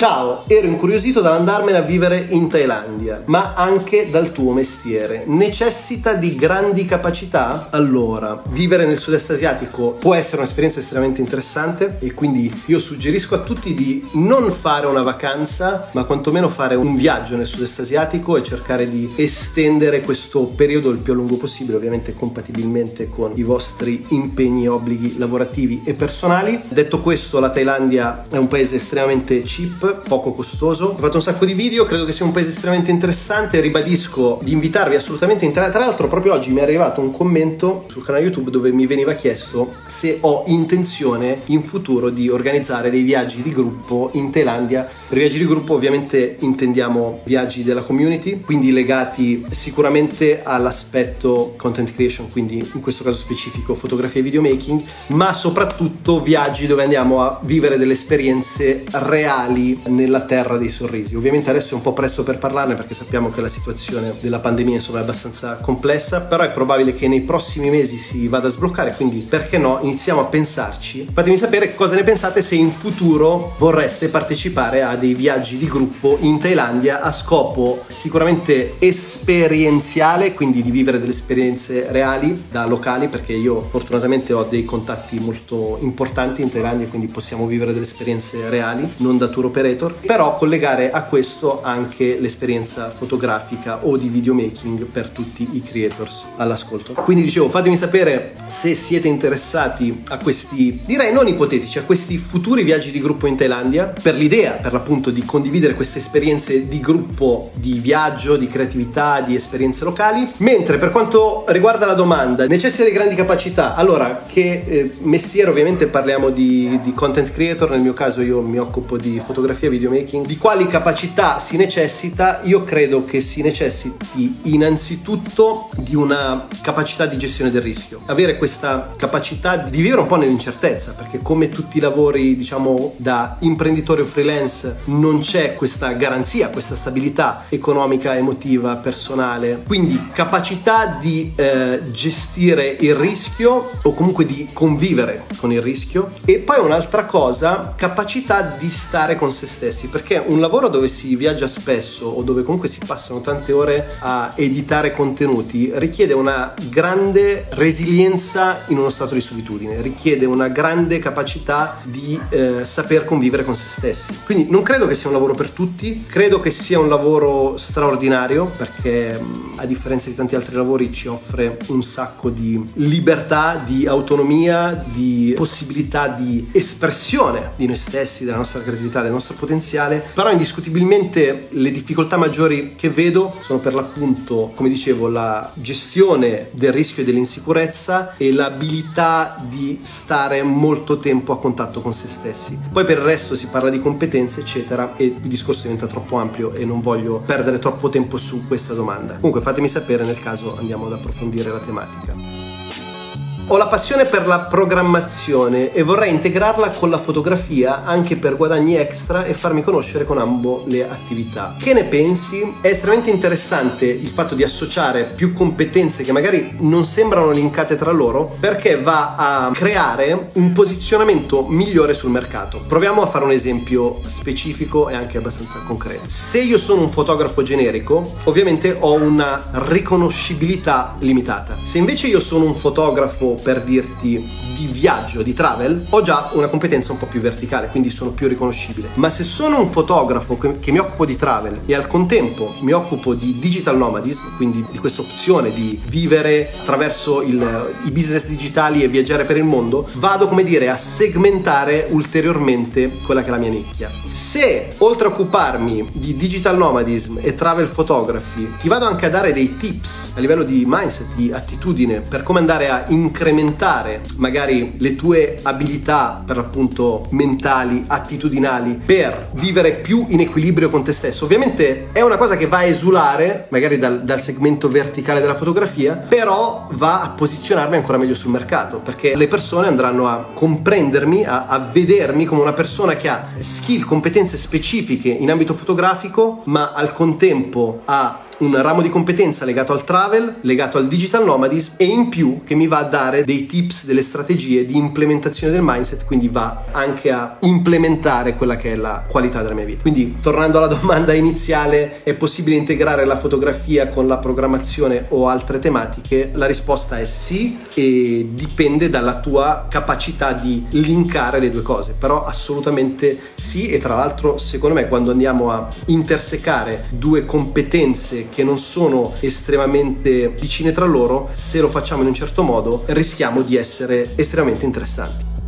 Ciao, ero incuriosito dall'andarmene a vivere in Thailandia, ma anche dal tuo mestiere. Necessita di grandi capacità? Allora, vivere nel sud-est asiatico può essere un'esperienza estremamente interessante e quindi io suggerisco a tutti di non fare una vacanza, ma quantomeno fare un viaggio nel sud-est asiatico e cercare di estendere questo periodo il più a lungo possibile, ovviamente compatibilmente con i vostri impegni e obblighi lavorativi e personali. Detto questo, la Thailandia è un paese estremamente cheap, poco costoso. Ho fatto un sacco di video, credo che sia un paese estremamente interessante. Ribadisco di invitarvi assolutamente in Tra l'altro, proprio oggi mi è arrivato un commento sul canale YouTube dove mi veniva chiesto se ho intenzione in futuro di organizzare dei viaggi di gruppo in Thailandia. Per viaggi di gruppo, ovviamente, intendiamo viaggi della community, quindi legati sicuramente all'aspetto content creation, quindi in questo caso specifico fotografia e videomaking, ma soprattutto viaggi dove andiamo a vivere delle esperienze reali nella terra dei sorrisi. Ovviamente adesso è un po' presto per parlarne perché sappiamo che la situazione della pandemia insomma, è abbastanza complessa, però è probabile che nei prossimi mesi si vada a sbloccare, quindi perché no, iniziamo a pensarci. Fatemi sapere cosa ne pensate se in futuro vorreste partecipare a dei viaggi di gruppo in Thailandia a scopo sicuramente esperienziale, quindi di vivere delle esperienze reali da locali, perché io fortunatamente ho dei contatti molto importanti in Thailandia, quindi possiamo vivere delle esperienze reali, non da tour operator, però collegare a questo anche l'esperienza fotografica o di videomaking per tutti i creators all'ascolto. Quindi dicevo, fatemi sapere se siete interessati a questi, direi non ipotetici, a questi futuri viaggi di gruppo in Thailandia, per l'idea per l'appunto di condividere queste esperienze di gruppo, di viaggio, di creatività, di esperienze locali. Mentre per quanto riguarda la domanda, necessita di grandi capacità? Allora, che eh, mestiere ovviamente parliamo di, di content creator, nel mio caso io mi occupo di fotografia e videomaking, di quali capacità si necessita? Io credo che si necessiti innanzitutto di una capacità di gestione del rischio, avere questa capacità di vivere un po' nell'incertezza, perché come tutti i lavori, diciamo, da imprenditore o freelance, non c'è questa garanzia, questa stabilità economica, emotiva, personale. Quindi capacità di eh, gestire il rischio o comunque di convivere con il rischio. E poi un'altra cosa, capacità di stare con se stessi, perché un lavoro dove si viaggia spesso o dove comunque si passano tante ore a editare contenuti richiede una grande resilienza in uno stato di solitudine, richiede una grande capacità di eh, saper convivere con se stessi. Quindi non credo che sia un lavoro per tutti, credo che sia un lavoro straordinario perché a differenza di tanti altri lavori ci offre un sacco di libertà, di autonomia, di possibilità di espressione di noi stessi, della nostra creatività, del nostro potenziale, però indiscutibilmente le difficoltà maggiori che vedo sono per l'appunto, come dicevo, la gestione del rischio e dell'insicurezza e l'abilità di stare molto tempo a contatto con se stessi. Poi per il resto si parla di competenze, eccetera, e il discorso diventa troppo ampio e non voglio perdere troppo tempo su questa domanda. Comunque fatemi sapere nel caso andiamo ad approfondire la tematica. Ho la passione per la programmazione e vorrei integrarla con la fotografia anche per guadagni extra e farmi conoscere con ambo le attività. Che ne pensi? È estremamente interessante il fatto di associare più competenze che magari non sembrano linkate tra loro perché va a creare un posizionamento migliore sul mercato. Proviamo a fare un esempio specifico e anche abbastanza concreto. Se io sono un fotografo generico, ovviamente ho una riconoscibilità limitata. Se invece io sono un fotografo per dirti di viaggio, di travel, ho già una competenza un po' più verticale, quindi sono più riconoscibile. Ma se sono un fotografo che, che mi occupo di travel e al contempo mi occupo di digital nomadism, quindi di questa opzione di vivere attraverso il, i business digitali e viaggiare per il mondo, vado come dire a segmentare ulteriormente quella che è la mia nicchia. Se oltre a occuparmi di digital nomadism e travel photography, ti vado anche a dare dei tips a livello di mindset, di attitudine per come andare a incrementare magari le tue abilità per l'appunto mentali, attitudinali per vivere più in equilibrio con te stesso. Ovviamente è una cosa che va a esulare magari dal, dal segmento verticale della fotografia, però va a posizionarmi ancora meglio sul mercato perché le persone andranno a comprendermi, a, a vedermi come una persona che ha skill, competenze specifiche in ambito fotografico, ma al contempo ha un ramo di competenza legato al travel, legato al digital nomadism e in più che mi va a dare dei tips, delle strategie di implementazione del mindset, quindi va anche a implementare quella che è la qualità della mia vita. Quindi tornando alla domanda iniziale, è possibile integrare la fotografia con la programmazione o altre tematiche? La risposta è sì e dipende dalla tua capacità di linkare le due cose, però assolutamente sì e tra l'altro secondo me quando andiamo a intersecare due competenze che non sono estremamente vicine tra loro, se lo facciamo in un certo modo rischiamo di essere estremamente interessanti.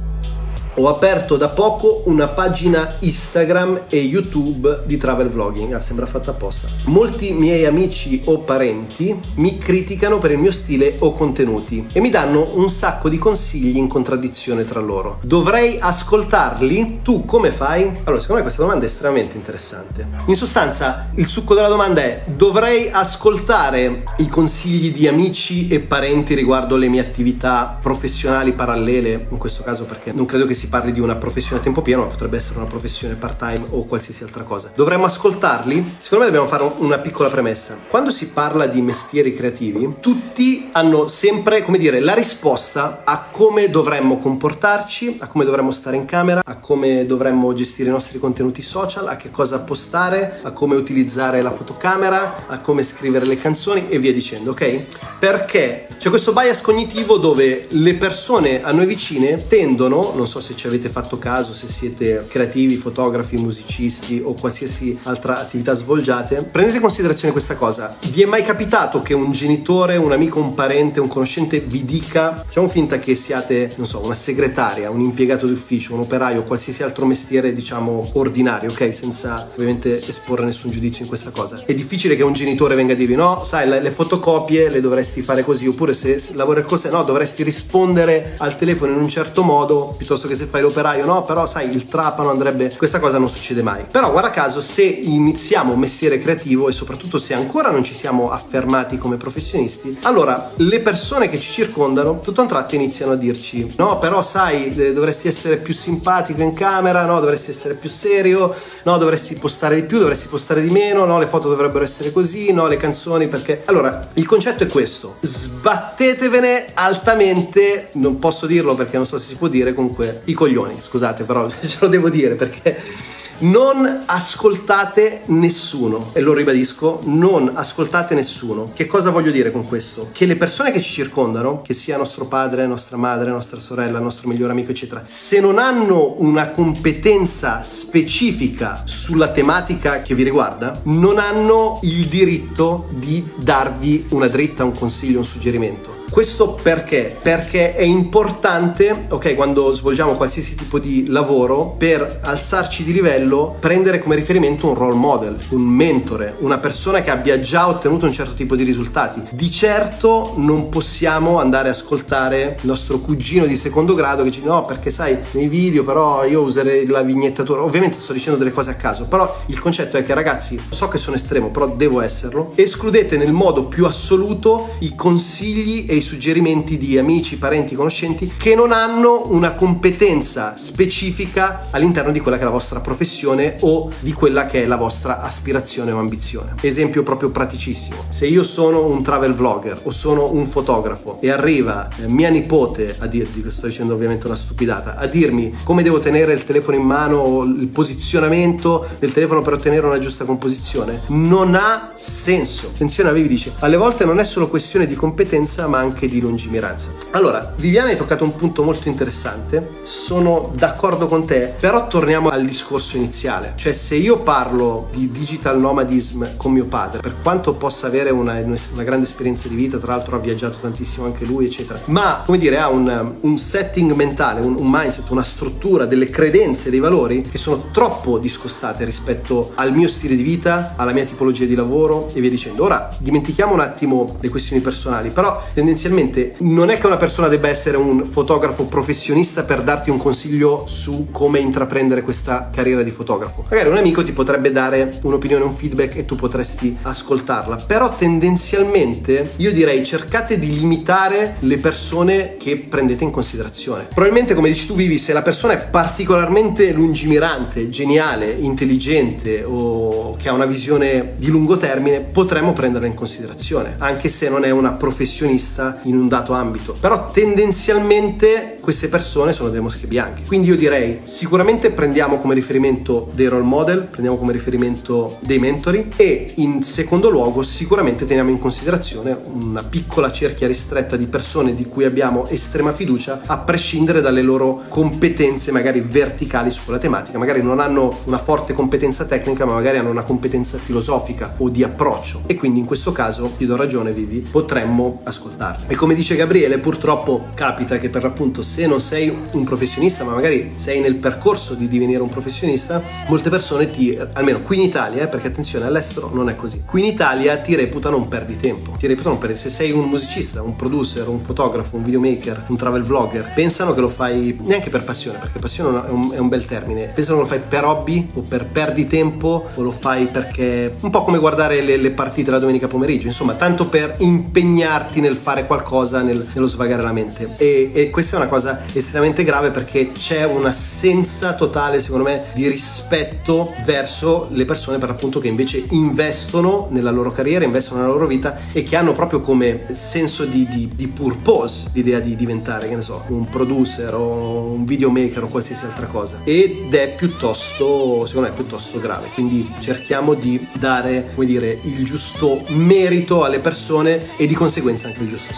Ho aperto da poco una pagina Instagram e YouTube di travel vlogging, ah, sembra fatta apposta. Molti miei amici o parenti mi criticano per il mio stile o contenuti e mi danno un sacco di consigli in contraddizione tra loro. Dovrei ascoltarli? Tu come fai? Allora, secondo me questa domanda è estremamente interessante. In sostanza, il succo della domanda è: dovrei ascoltare i consigli di amici e parenti riguardo le mie attività professionali parallele, in questo caso perché non credo che sia si parli di una professione a tempo pieno, ma potrebbe essere una professione part-time o qualsiasi altra cosa. Dovremmo ascoltarli? Secondo me dobbiamo fare una piccola premessa. Quando si parla di mestieri creativi, tutti hanno sempre, come dire, la risposta a come dovremmo comportarci, a come dovremmo stare in camera, a come dovremmo gestire i nostri contenuti social, a che cosa postare, a come utilizzare la fotocamera, a come scrivere le canzoni e via dicendo, ok? Perché c'è questo bias cognitivo dove le persone a noi vicine tendono, non so se se ci avete fatto caso, se siete creativi, fotografi, musicisti o qualsiasi altra attività svolgiate, prendete in considerazione questa cosa. Vi è mai capitato che un genitore, un amico, un parente, un conoscente vi dica, facciamo finta che siate, non so, una segretaria, un impiegato d'ufficio, un operaio, qualsiasi altro mestiere, diciamo, ordinario, ok? Senza ovviamente esporre nessun giudizio in questa cosa. È difficile che un genitore venga a dirvi, no, sai, le, fotocopie le dovresti fare così, oppure se, se lavori cose, no, dovresti rispondere al telefono in un certo modo, piuttosto che se fai l'operaio no, però sai il trapano andrebbe, questa cosa non succede mai. Però guarda caso se iniziamo un mestiere creativo e soprattutto se ancora non ci siamo affermati come professionisti, allora le persone che ci circondano tutto un tratto iniziano a dirci no, però sai dovresti essere più simpatico in camera, no, dovresti essere più serio, no, dovresti postare di più, dovresti postare di meno, no, le foto dovrebbero essere così, no, le canzoni perché... Allora, il concetto è questo, sbattetevene altamente, non posso dirlo perché non so se si può dire, comunque i coglioni, scusate però ce lo devo dire perché non ascoltate nessuno e lo ribadisco, non ascoltate nessuno. Che cosa voglio dire con questo? Che le persone che ci circondano, che sia nostro padre, nostra madre, nostra sorella, nostro migliore amico, eccetera, se non hanno una competenza specifica sulla tematica che vi riguarda, non hanno il diritto di darvi una dritta, un consiglio, un suggerimento. Questo perché? Perché è importante, ok, quando svolgiamo qualsiasi tipo di lavoro, per alzarci di livello, prendere come riferimento un role model, un mentore, una persona che abbia già ottenuto un certo tipo di risultati. Di certo non possiamo andare a ascoltare il nostro cugino di secondo grado che dice no, perché sai, nei video però io userei la vignettatura. Ovviamente sto dicendo delle cose a caso, però il concetto è che ragazzi, so che sono estremo, però devo esserlo, escludete nel modo più assoluto i consigli e i suggerimenti di amici, parenti, conoscenti che non hanno una competenza specifica all'interno di quella che è la vostra professione o di quella che è la vostra aspirazione o ambizione. Esempio proprio praticissimo. Se io sono un travel vlogger o sono un fotografo e arriva eh, mia nipote a dirti, sto dicendo ovviamente una stupidata, a dirmi come devo tenere il telefono in mano il posizionamento del telefono per ottenere una giusta composizione, non ha senso. Attenzione, avevi dice, alle volte non è solo questione di competenza ma anche anche di lungimiranza. Allora, Viviana hai toccato un punto molto interessante, sono d'accordo con te, però torniamo al discorso iniziale, cioè se io parlo di digital nomadism con mio padre, per quanto possa avere una, una grande esperienza di vita, tra l'altro ha viaggiato tantissimo anche lui, eccetera, ma come dire, ha un, un setting mentale, un, un mindset, una struttura, delle credenze, dei valori che sono troppo discostate rispetto al mio stile di vita, alla mia tipologia di lavoro e via dicendo. Ora dimentichiamo un attimo le questioni personali, però tendenzialmente tendenzialmente non è che una persona debba essere un fotografo professionista per darti un consiglio su come intraprendere questa carriera di fotografo. Magari un amico ti potrebbe dare un'opinione, un feedback e tu potresti ascoltarla, però tendenzialmente io direi cercate di limitare le persone che prendete in considerazione. Probabilmente come dici tu Vivi, se la persona è particolarmente lungimirante, geniale, intelligente o che ha una visione di lungo termine, potremmo prenderla in considerazione, anche se non è una professionista in un dato ambito. Però tendenzialmente queste persone sono delle mosche bianche. Quindi io direi sicuramente prendiamo come riferimento dei role model, prendiamo come riferimento dei mentori e in secondo luogo sicuramente teniamo in considerazione una piccola cerchia ristretta di persone di cui abbiamo estrema fiducia a prescindere dalle loro competenze magari verticali su quella tematica. Magari non hanno una forte competenza tecnica ma magari hanno una competenza filosofica o di approccio e quindi in questo caso ti do ragione Vivi, potremmo ascoltarli. E come dice Gabriele purtroppo capita che per l'appunto se non sei un professionista, ma magari sei nel percorso di divenire un professionista, molte persone ti, almeno qui in Italia, eh, perché attenzione all'estero non è così, qui in Italia ti reputano un perditempo, ti reputano perditempo. Se sei un musicista, un producer, un fotografo, un videomaker, un travel vlogger, pensano che lo fai neanche per passione, perché passione è un, è un bel termine, pensano che lo fai per hobby o per perditempo o lo fai perché un po' come guardare le, le partite la domenica pomeriggio, insomma, tanto per impegnarti nel fare qualcosa, nel, nello svagare la mente. E, e questa è una cosa estremamente grave perché c'è un'assenza totale, secondo me, di rispetto verso le persone per appunto che invece investono nella loro carriera, investono nella loro vita e che hanno proprio come senso di, di, di purpose l'idea di diventare, che ne so, un producer o un videomaker o qualsiasi altra cosa. Ed è piuttosto, secondo me, piuttosto grave. Quindi cerchiamo di dare, come dire, il giusto merito alle persone e di conseguenza anche il giusto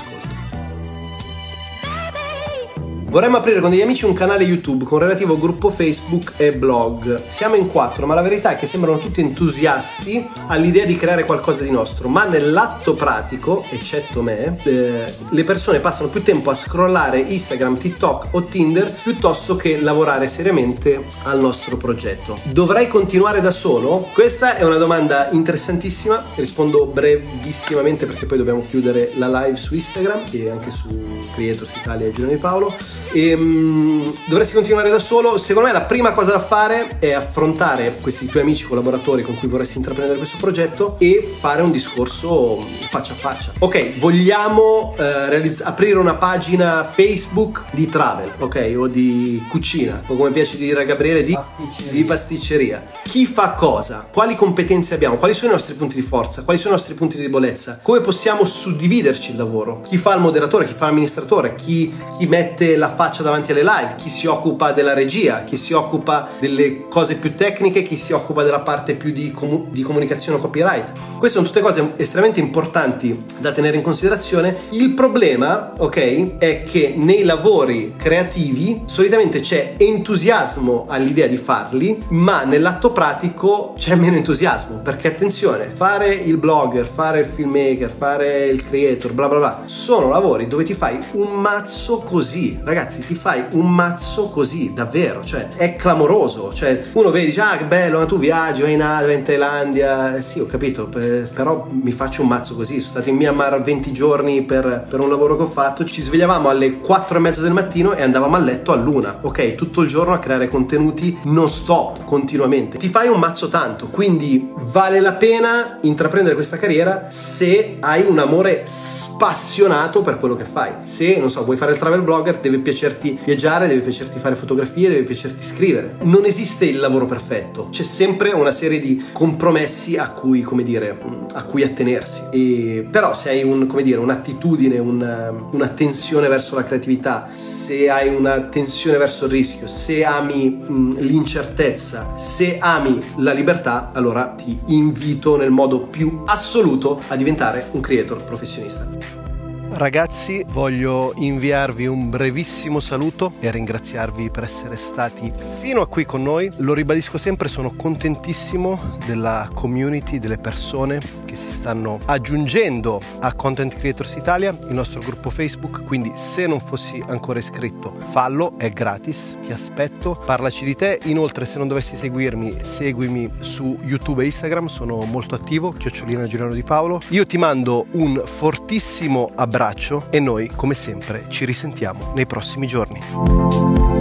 Vorremmo aprire con degli amici un canale YouTube con relativo gruppo Facebook e blog. Siamo in quattro, ma la verità è che sembrano tutti entusiasti all'idea di creare qualcosa di nostro, ma nell'atto pratico, eccetto me, eh, le persone passano più tempo a scrollare Instagram, TikTok o Tinder piuttosto che lavorare seriamente al nostro progetto. Dovrei continuare da solo? Questa è una domanda interessantissima, rispondo brevissimamente perché poi dobbiamo chiudere la live su Instagram e anche su Creators Italia e Giorno di Paolo. E, um, dovresti continuare da solo. Secondo me la prima cosa da fare è affrontare questi tuoi amici collaboratori con cui vorresti intraprendere questo progetto e fare un discorso faccia a faccia. Ok, vogliamo eh, realizz- aprire una pagina Facebook di travel, ok, o di cucina, o come piace dire a Gabriele, di pasticceria. di pasticceria. Chi fa cosa? Quali competenze abbiamo? Quali sono i nostri punti di forza? Quali sono i nostri punti di debolezza? Come possiamo suddividerci il lavoro? Chi fa il moderatore? Chi fa l'amministratore? Chi, chi mette la faccia davanti alle live, chi si occupa della regia, chi si occupa delle cose più tecniche, chi si occupa della parte più di, comu- di comunicazione o copyright. Queste sono tutte cose estremamente importanti da tenere in considerazione. Il problema, ok, è che nei lavori creativi solitamente c'è entusiasmo all'idea di farli, ma nell'atto pratico c'è meno entusiasmo, perché attenzione, fare il blogger, fare il filmmaker, fare il creator, bla bla bla, sono lavori dove ti fai un mazzo così, ragazzi ragazzi ti fai un mazzo così davvero cioè è clamoroso cioè uno vede dice ah che bello ma tu viaggi vai in Asia vai in Thailandia. Eh, sì ho capito per, però mi faccio un mazzo così. Sono stato in Myanmar 20 giorni per, per un lavoro che ho fatto. Ci svegliavamo alle 4 e mezzo del mattino e andavamo a letto all'una. Ok tutto il giorno a creare contenuti non stop continuamente. Ti fai un mazzo tanto quindi vale la pena intraprendere questa carriera se hai un amore spassionato per quello che fai. Se non so vuoi fare il travel blogger devi piacerti viaggiare, deve piacerti fare fotografie, deve piacerti scrivere. Non esiste il lavoro perfetto, c'è sempre una serie di compromessi a cui, come dire, a cui attenersi. E, però se hai un, come dire, un'attitudine, una, una tensione verso la creatività, se hai una tensione verso il rischio, se ami mh, l'incertezza, se ami la libertà, allora ti invito nel modo più assoluto a diventare un creator professionista. Ragazzi, voglio inviarvi un brevissimo saluto e ringraziarvi per essere stati fino a qui con noi. Lo ribadisco sempre, sono contentissimo della community, delle persone che si stanno aggiungendo a Content Creators Italia, il nostro gruppo Facebook, quindi se non fossi ancora iscritto fallo, è gratis, ti aspetto, parlaci di te, inoltre se non dovessi seguirmi seguimi su YouTube e Instagram, sono molto attivo, chiocciolina Girano di Paolo, io ti mando un fortissimo abbraccio e noi come sempre ci risentiamo nei prossimi giorni.